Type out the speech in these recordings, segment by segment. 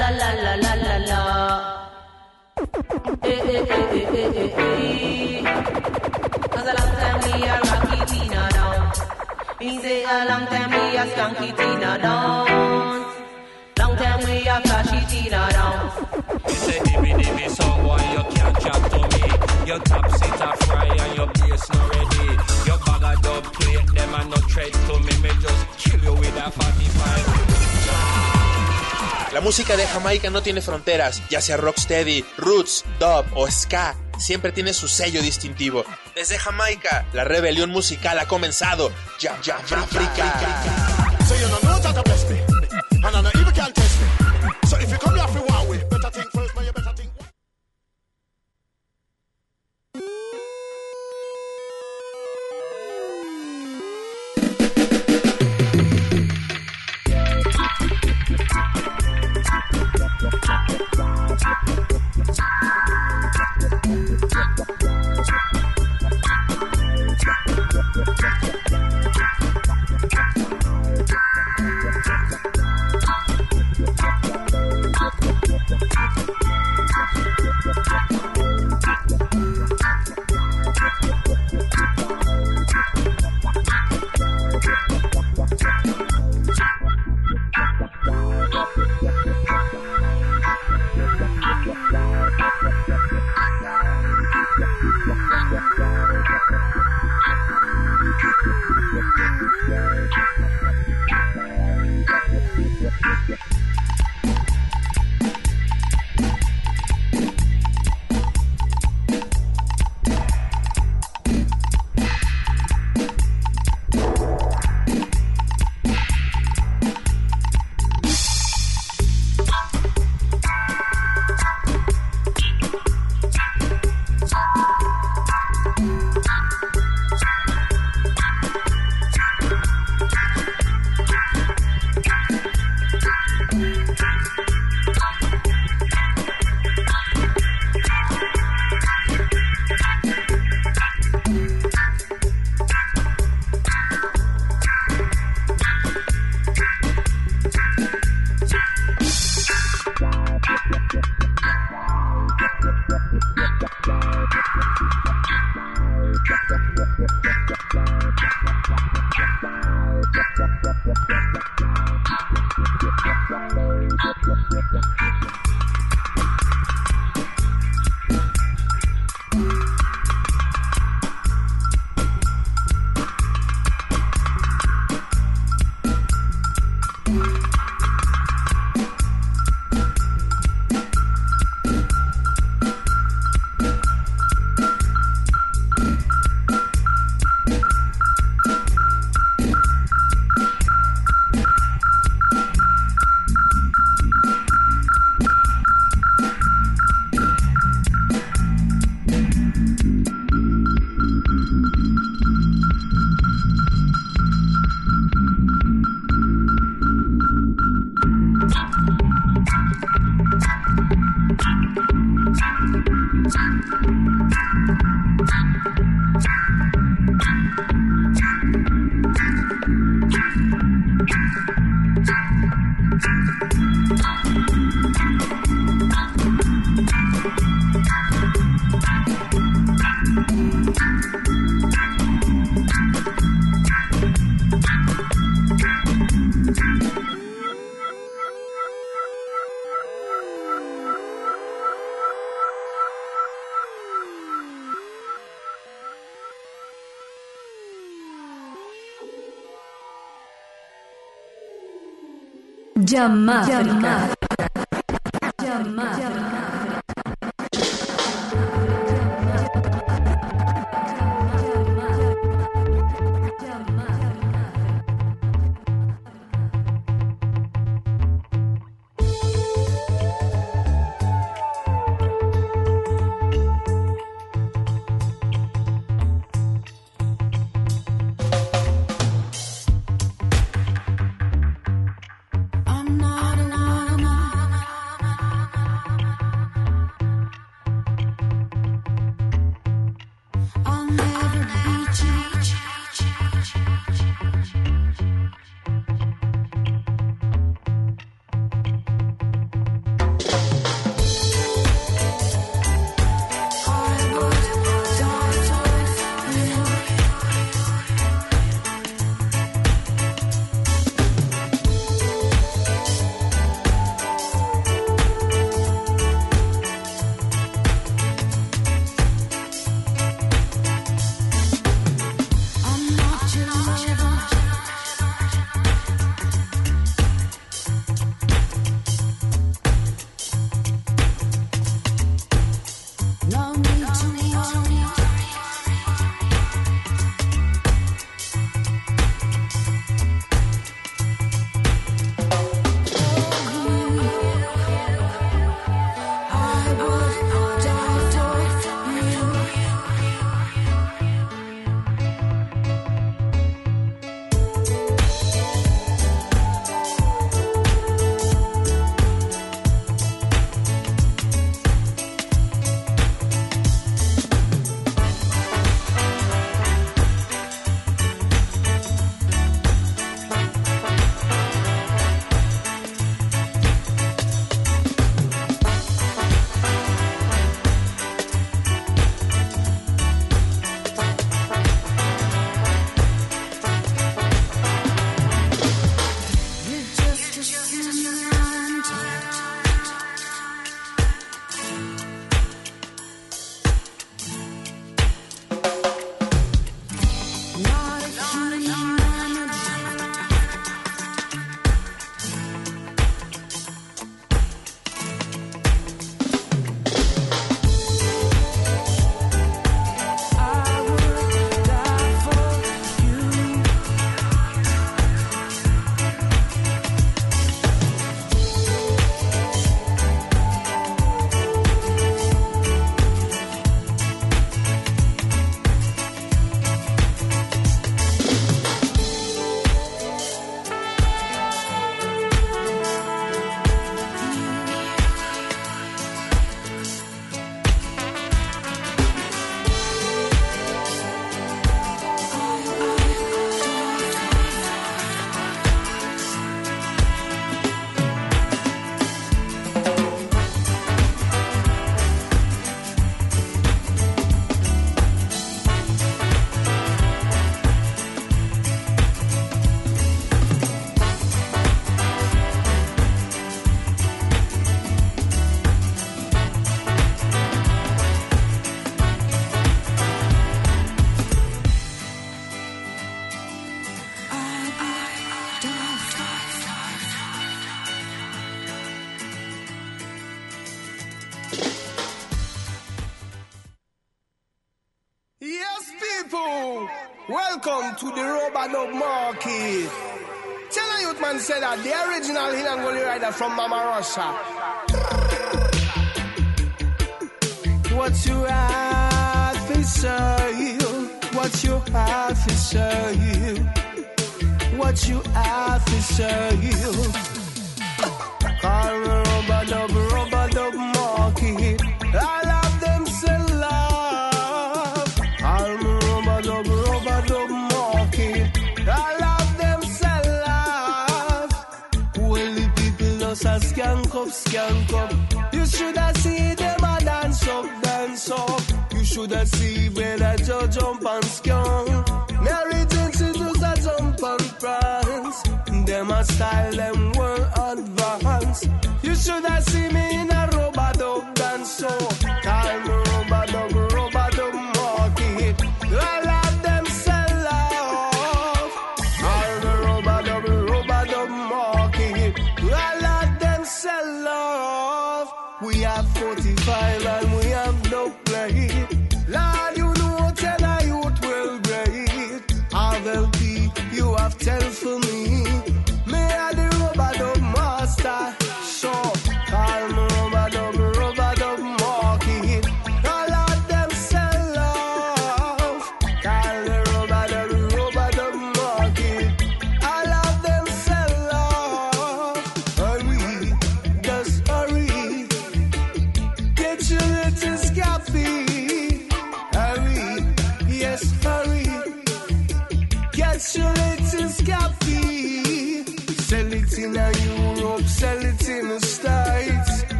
la la la la la la. Eh eh eh eh eh eh eh. Cause a long time we a rocky Tina down. Me say a long time we a skanky Tina down. Long time we a flashy Tina down. You say dimmy dimmy someone you can't chat to me. Your top seat a fry and your bass not ready. Your bag of dub plate them a no tread to me. Me just kill you with a 45. La música de Jamaica no tiene fronteras, ya sea rocksteady, roots, dub o ska, siempre tiene su sello distintivo. Desde Jamaica, la rebelión musical ha comenzado. Ya, ya, África. So you Jamaica. Jamaica. what your heart desires, what your heart desires, what your heart desires. All rubber dub, rubber dub market, all of them sell love. All rubber dub, rubber dub market, all of them sell love. Well, the people just a skank up, skank up. You should have talk. You should have seen when I just jump and skunk. Mary Jane, she just a jump and prance. Them a style, them well advanced. You should have seen me in a robot dog dance show.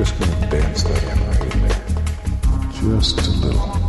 just gonna dance that handwriting there. Just a little.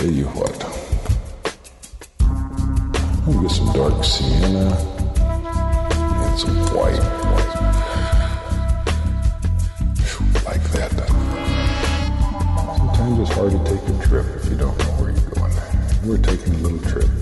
Tell you what. I'll get some dark sienna and some white. white. Like that. Sometimes it's hard to take a trip if you don't know where you're going. We're taking a little trip.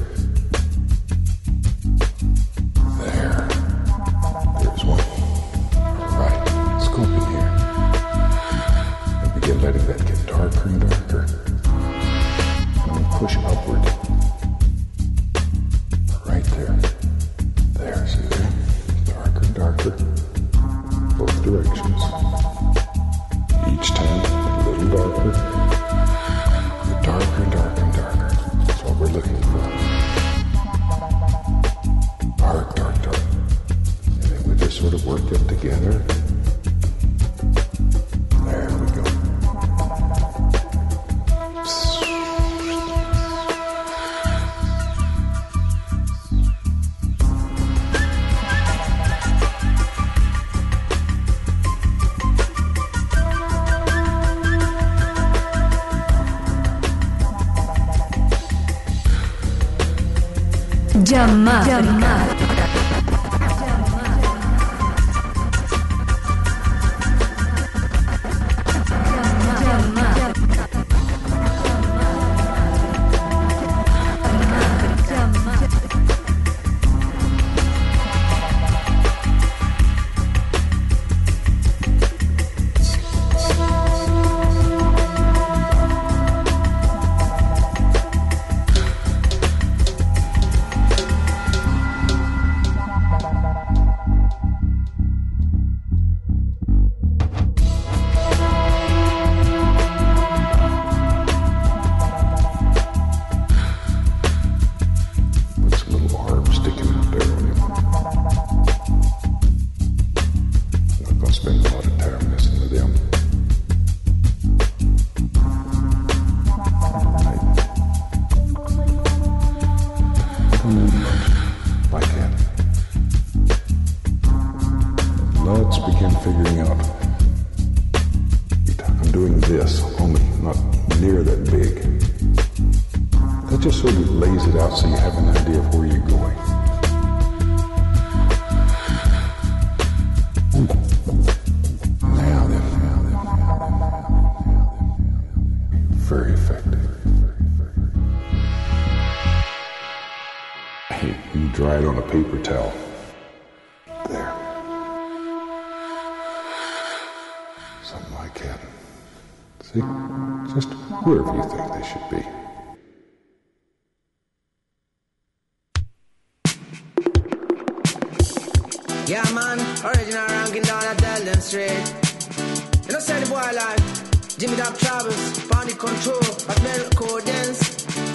You know, say the boy like Jimmy Dab Travels, Pony Control, but Codens.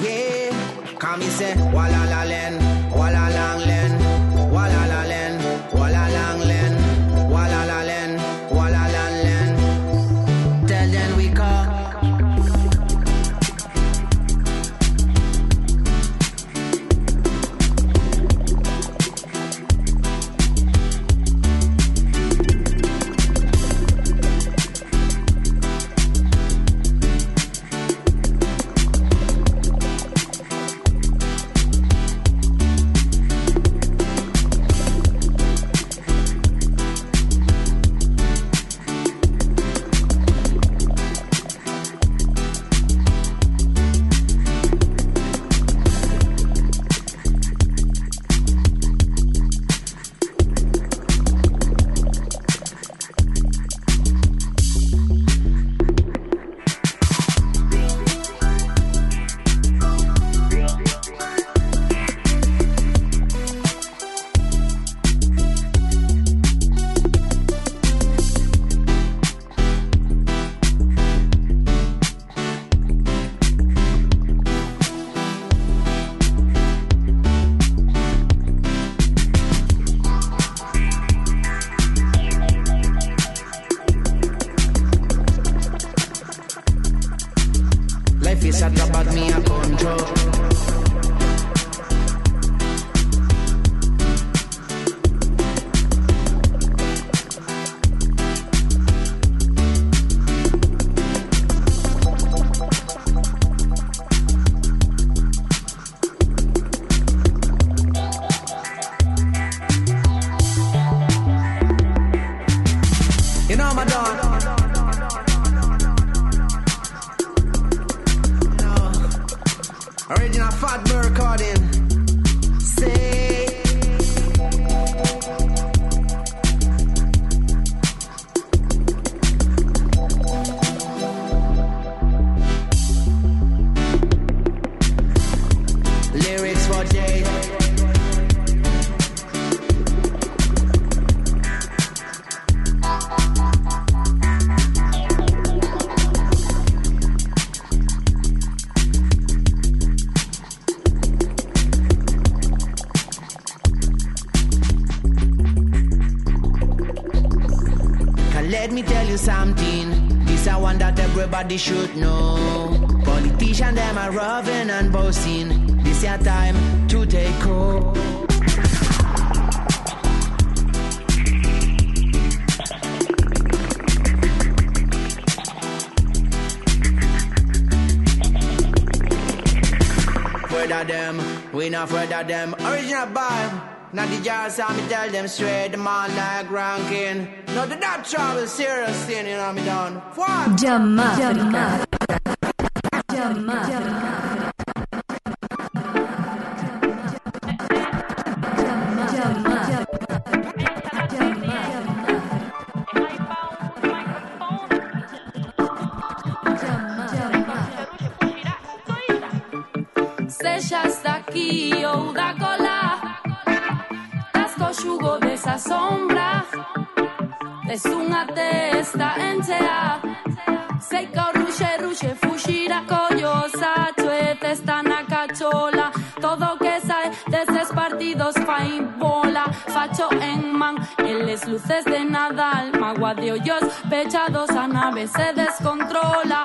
Yeah. Come me say, Walla la len, Walla lang len, Walla la len, everybody should know. Politicians them are roving and boasting. This your time to take hold. Afraid them, we not of them. Original vibe. Now the jazz saw me tell them straight, the man like ranking job is serious, and I'm done. What? Jamaica. Luces de Nadal Magua de hoyos pechados, a nave se descontrola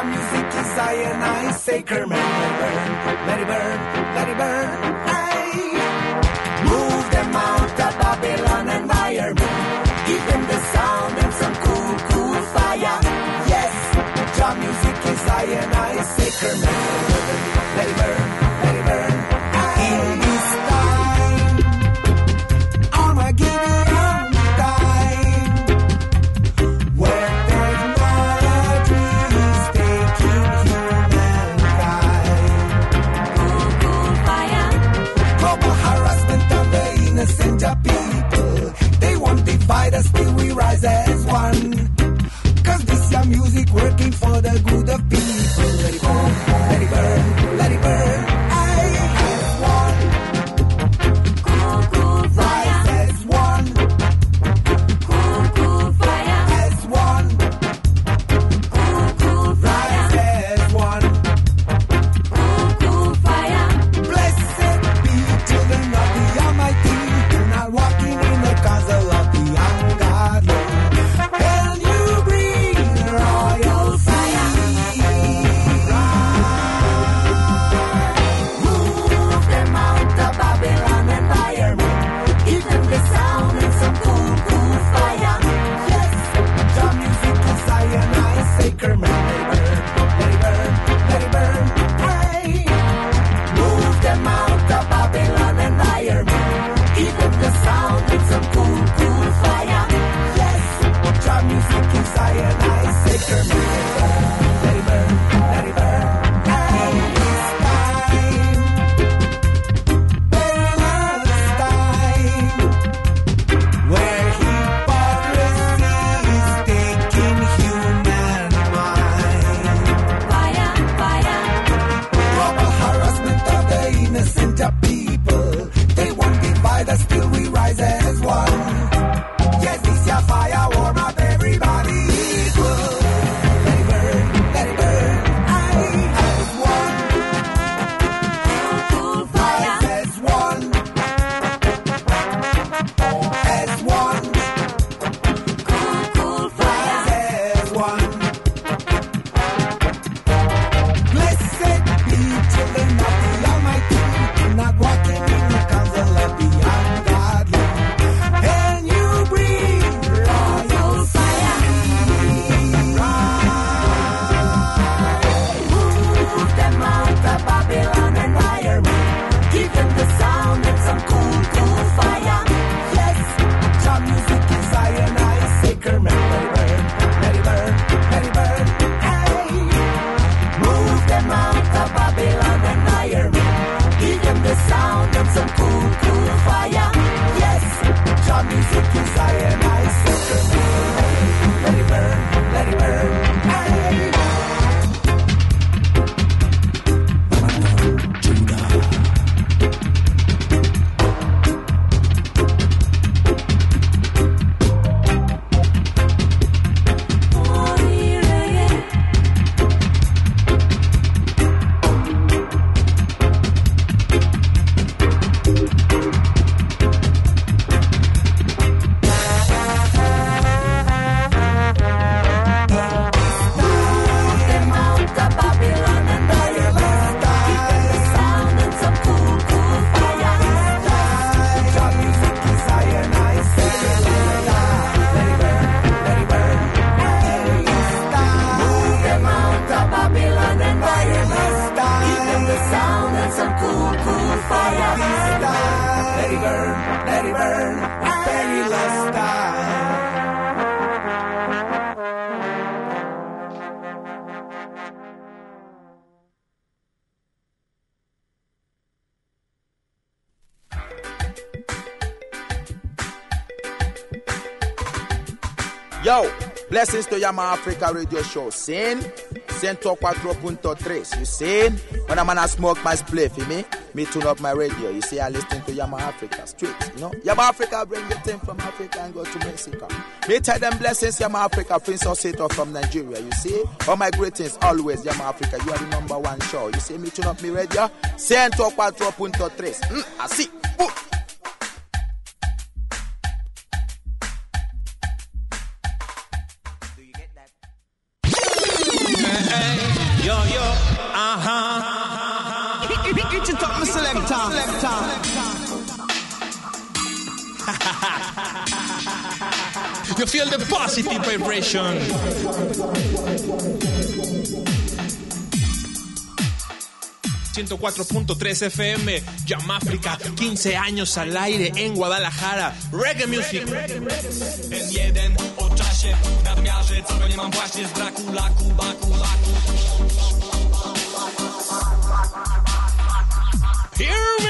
My music is iron, I sacred. Let it burn, let it burn, let it burn. Hey, Move them out of Babylon and iron. Give them the sound and some cool, cool fire. Yes, your music is iron, I say sacred. Blessings to Jamáfrica Radio Show. Sin, 104.3. You see? When I'm gonna smoke my spliff, you me? Me tune up my radio. You see, I listen to Jamáfrica straight. You know? Jamáfrica bring the thing from Africa and go to Mexico. Me tell them blessings, Jamáfrica, Prince Osito from Nigeria. You see? All my greetings always, Jamáfrica. You are the number one show. You see me tune up my radio? 104.3. Mm, I see. Yo, uh-huh. Get it up, my You feel the positive vibration. 104.3 FM, Yamáfrica, 15 años al aire en Guadalajara. Reggae Music. rozmiarze Co nie mam właśnie z braku laku, baku, baku. Here we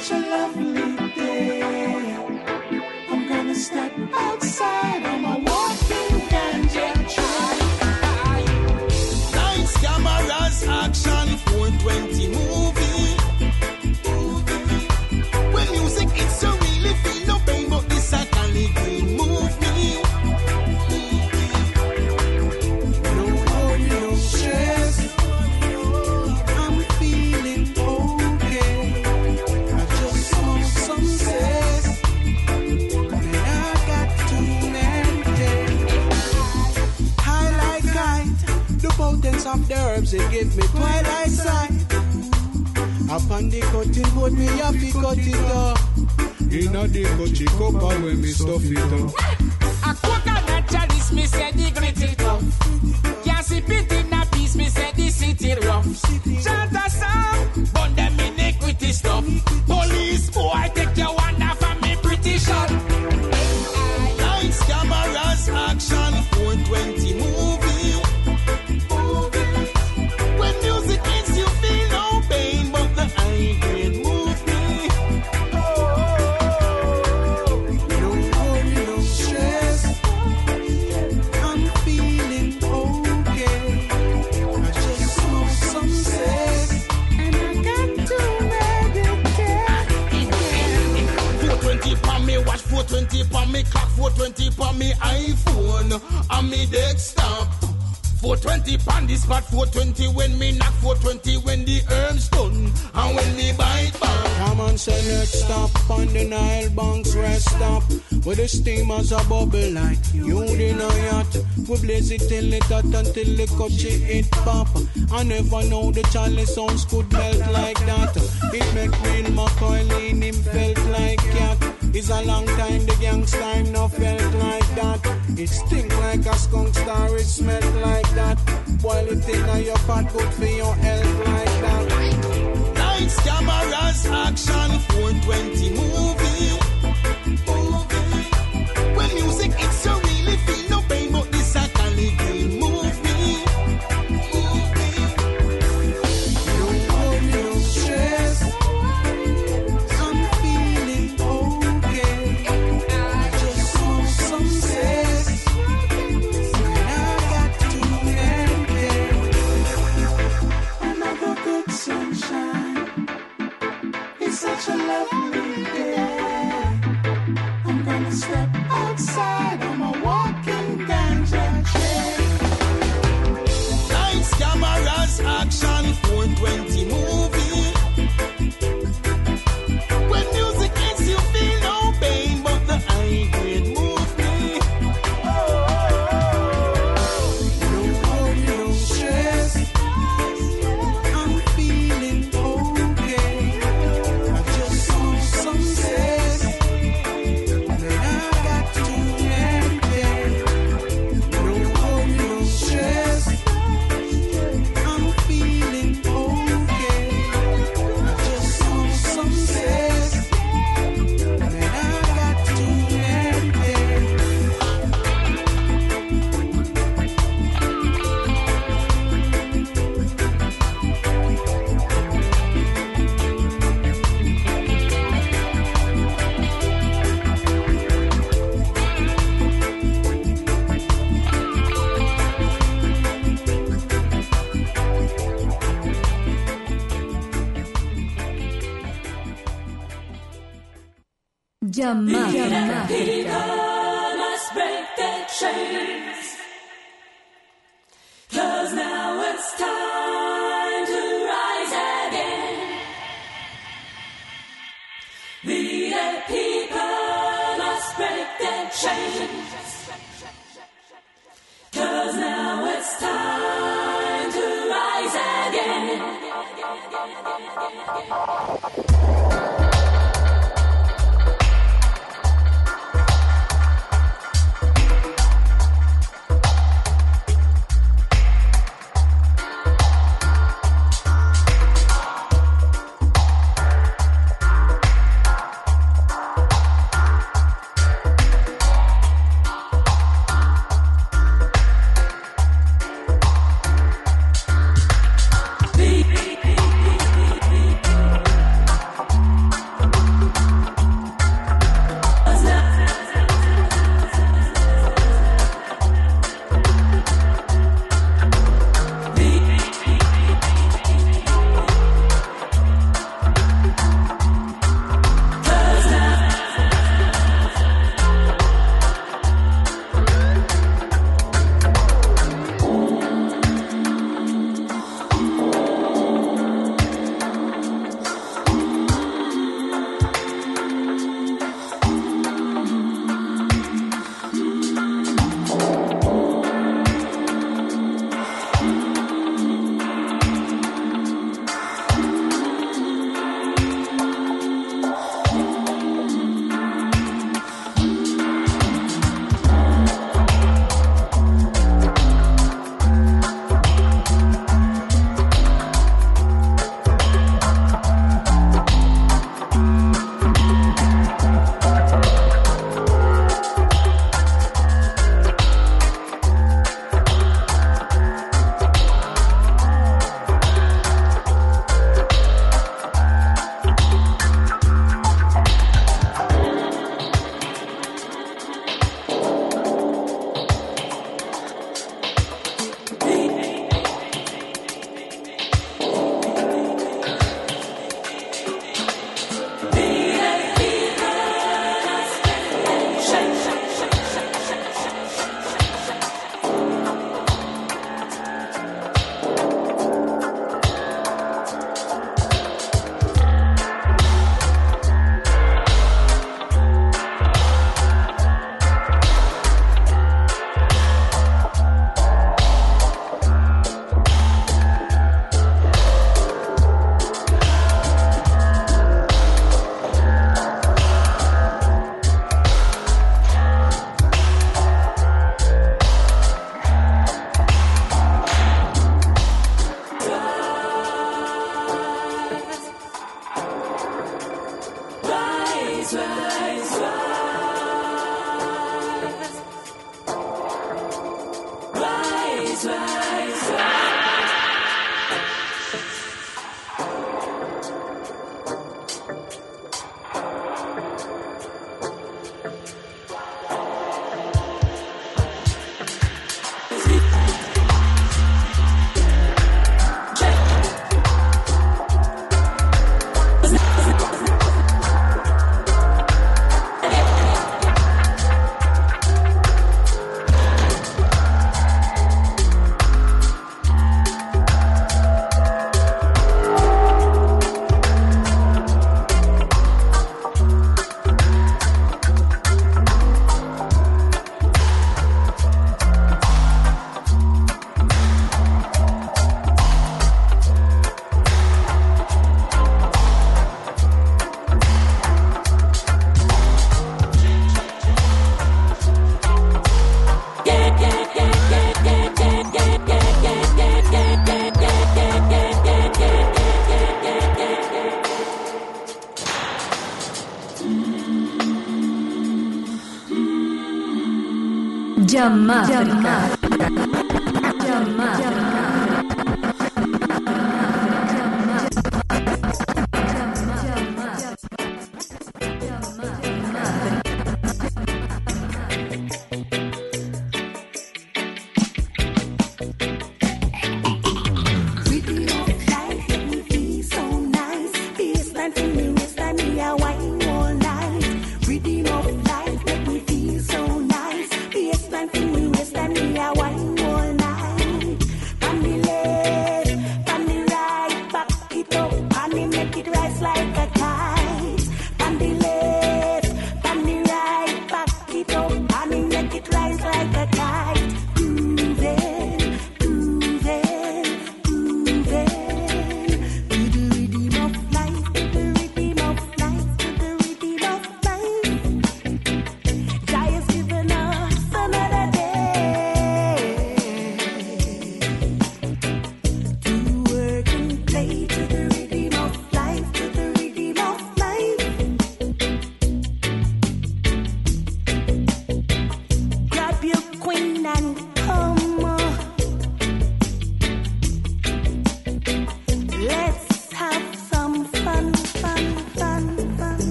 such a lovely day. I'm gonna step outside of the herbs they give me twilight sight. Upon the cutting board, me have to cut it off. Inna the cutty copper when me stuff it up. A coconut chalice, me say the gritty me iPhone, and me desktop. 420 pan the spot, 420 when me knock, 420 when the herbs done, and when me bite back. Come on, select stop on the Nile banks, rest stop. With the steamers a bubble like you in a yacht. We blaze it till it hot until the coachy it pop. I never know the chalice sounds could melt like that. It make real McCoy lean him felt like cat. It's a long time the gangsta no felt like that. It stink like a skunk star, it smell like that. Boil it in your pot, good for your health like that. Lights, cameras, action, 420 movie.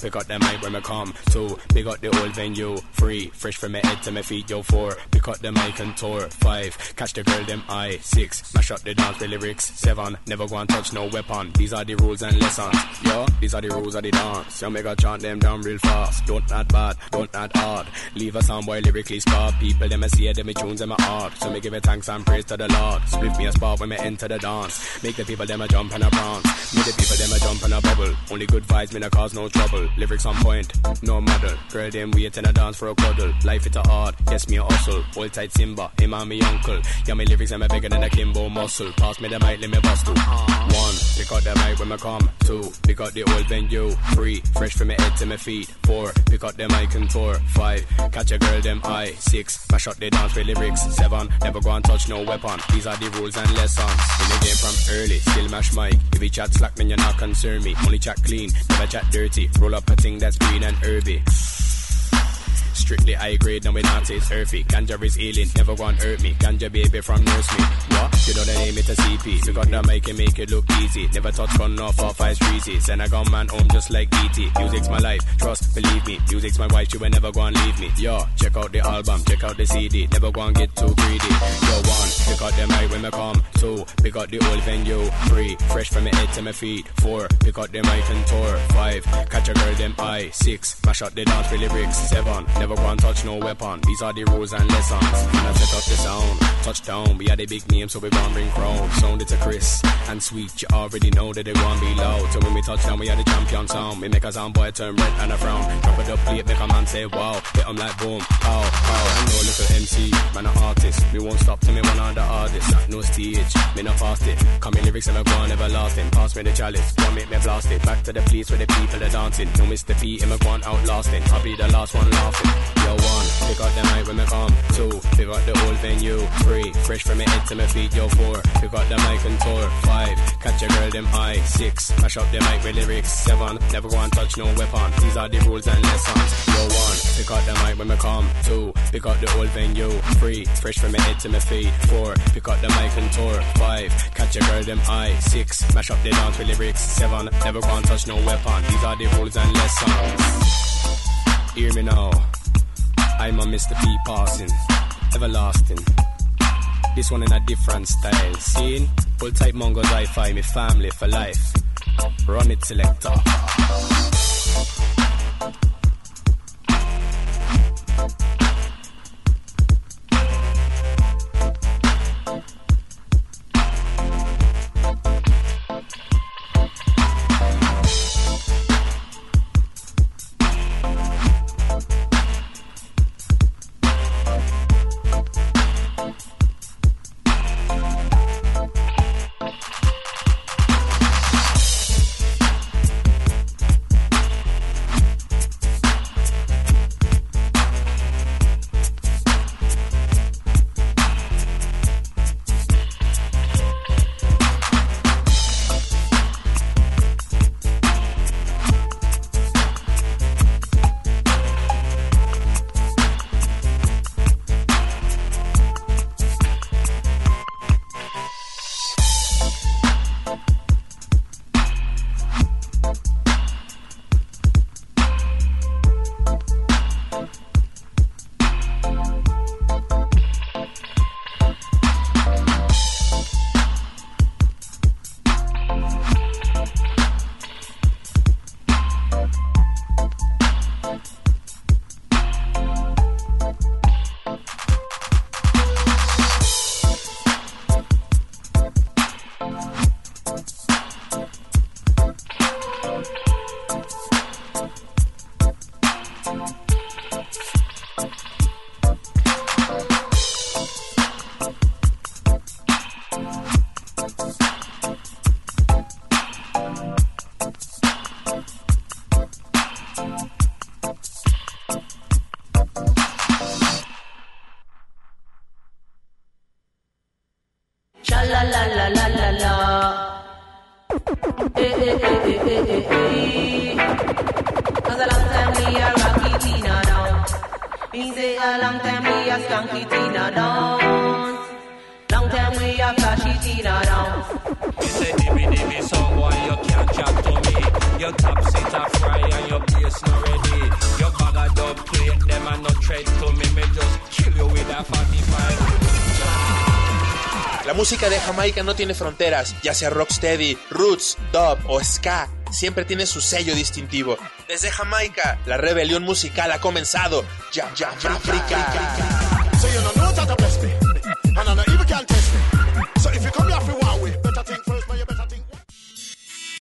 pick up the mic when me come. Two, pick up the old venue. Three, fresh from my head to my feet. Yo, four, pick up the mic and tour. Five, catch the girl them eye. Six, mash up the dance the lyrics. Seven, never go and touch no weapon. These are the rules and lessons. Yo, these are the rules of the dance. Yo, make a chant them down real fast. Don't add bad, don't add hard. Leave a soundboy lyrically scarred. People them a see them a tunes them a art. So me give it thanks and praise to the Lord. Split me a spot when me enter the dance. Make the people them a jump and a prance. Make the people them a jump and a bubble. Only good vibes me call cause no trouble. Lyrics on point, no model. Girl, them wait and a dance for a cuddle. Life it a hard, yes me a hustle. Old tight Simba, him and me uncle. Yeah, my lyrics am a bigger than a Kimbo muscle. Pass me the mic, let me bust two. One, pick up the mic when I come. Two, pick up the old venue. Three, fresh from my head to my feet. Four, pick up the mic and tour. Five, catch a girl, them eye. Six, mash up the dance with lyrics. Seven, never go and touch no weapon. These are the rules and lessons. In the game from early, still mash mic. If you chat slack, then you're not concern me. Only chat clean, never chat dirty. Roll up a thing that's green and herby. Strictly high grade, now we not taste earthy. Ganja is healing, never want hurt me. Ganja baby from nurse me. What? You know the name, it's a CP. You got the mic and make it look easy. Never touch gun off off five streezy. Send a gun man home just like ET. Music's my life, trust, believe me. Music's my wife, she will never go and leave me. Yo, check out the album, check out the CD. Never go and get too greedy. Yo, one, pick out the mic when me come. Two, pick out the old venue. Three, fresh from my head to my feet. Four, pick out the mic and tour. Five, catch a girl, them eye. Six, mash up the dance for lyrics. Seven, never go and touch no weapon. These are the rules and lessons. And I set up the sound. Touchdown, we are the big name, so we gon' bring crown. Sound it to Chris and sweet. You already know that they gon' be loud. So when we touch down, we are the champion sound. We make a sound boy turn red and a frown. Drop it up, plate, make a man say wow. Hit 'em like boom, pow, pow. I know little MC, man, an artist. We won't stop till me one of the artists. No stage, me not fast it. Come in lyrics and I go on everlasting. Pass me the chalice, one make me blast it. Back to the place where the people are dancing. No Mr. P, him a go on outlasting. I'll be the last one laughing. Yo, one, pick up the mic when me come. Two, pick up the old venue. Three, fresh from my head to my feet. Yo, four, pick up the mic and tour. Five, catch a girl, them eye. Six, mash up the mic with lyrics. Seven, never go and touch no weapon. These are the rules and lessons. Yo, one, pick up the mic when me come. Two, pick up the old venue. Three, fresh from my head to my feet. Four, pick up the mic and tour. Five, catch a girl, them eye. Six, mash up the dance with lyrics. Seven, never go and touch no weapon. These are the rules and lessons. Hear me now. I'm a Mr. P passing, everlasting. This one in a different style. Seeing? Full type mongos I fi me family for life. Run it selector. Jamaica no tiene fronteras, ya sea rocksteady, roots, dub o ska, siempre tiene su sello distintivo. Desde Jamaica, la rebelión musical ha comenzado. Ya, ya, ya.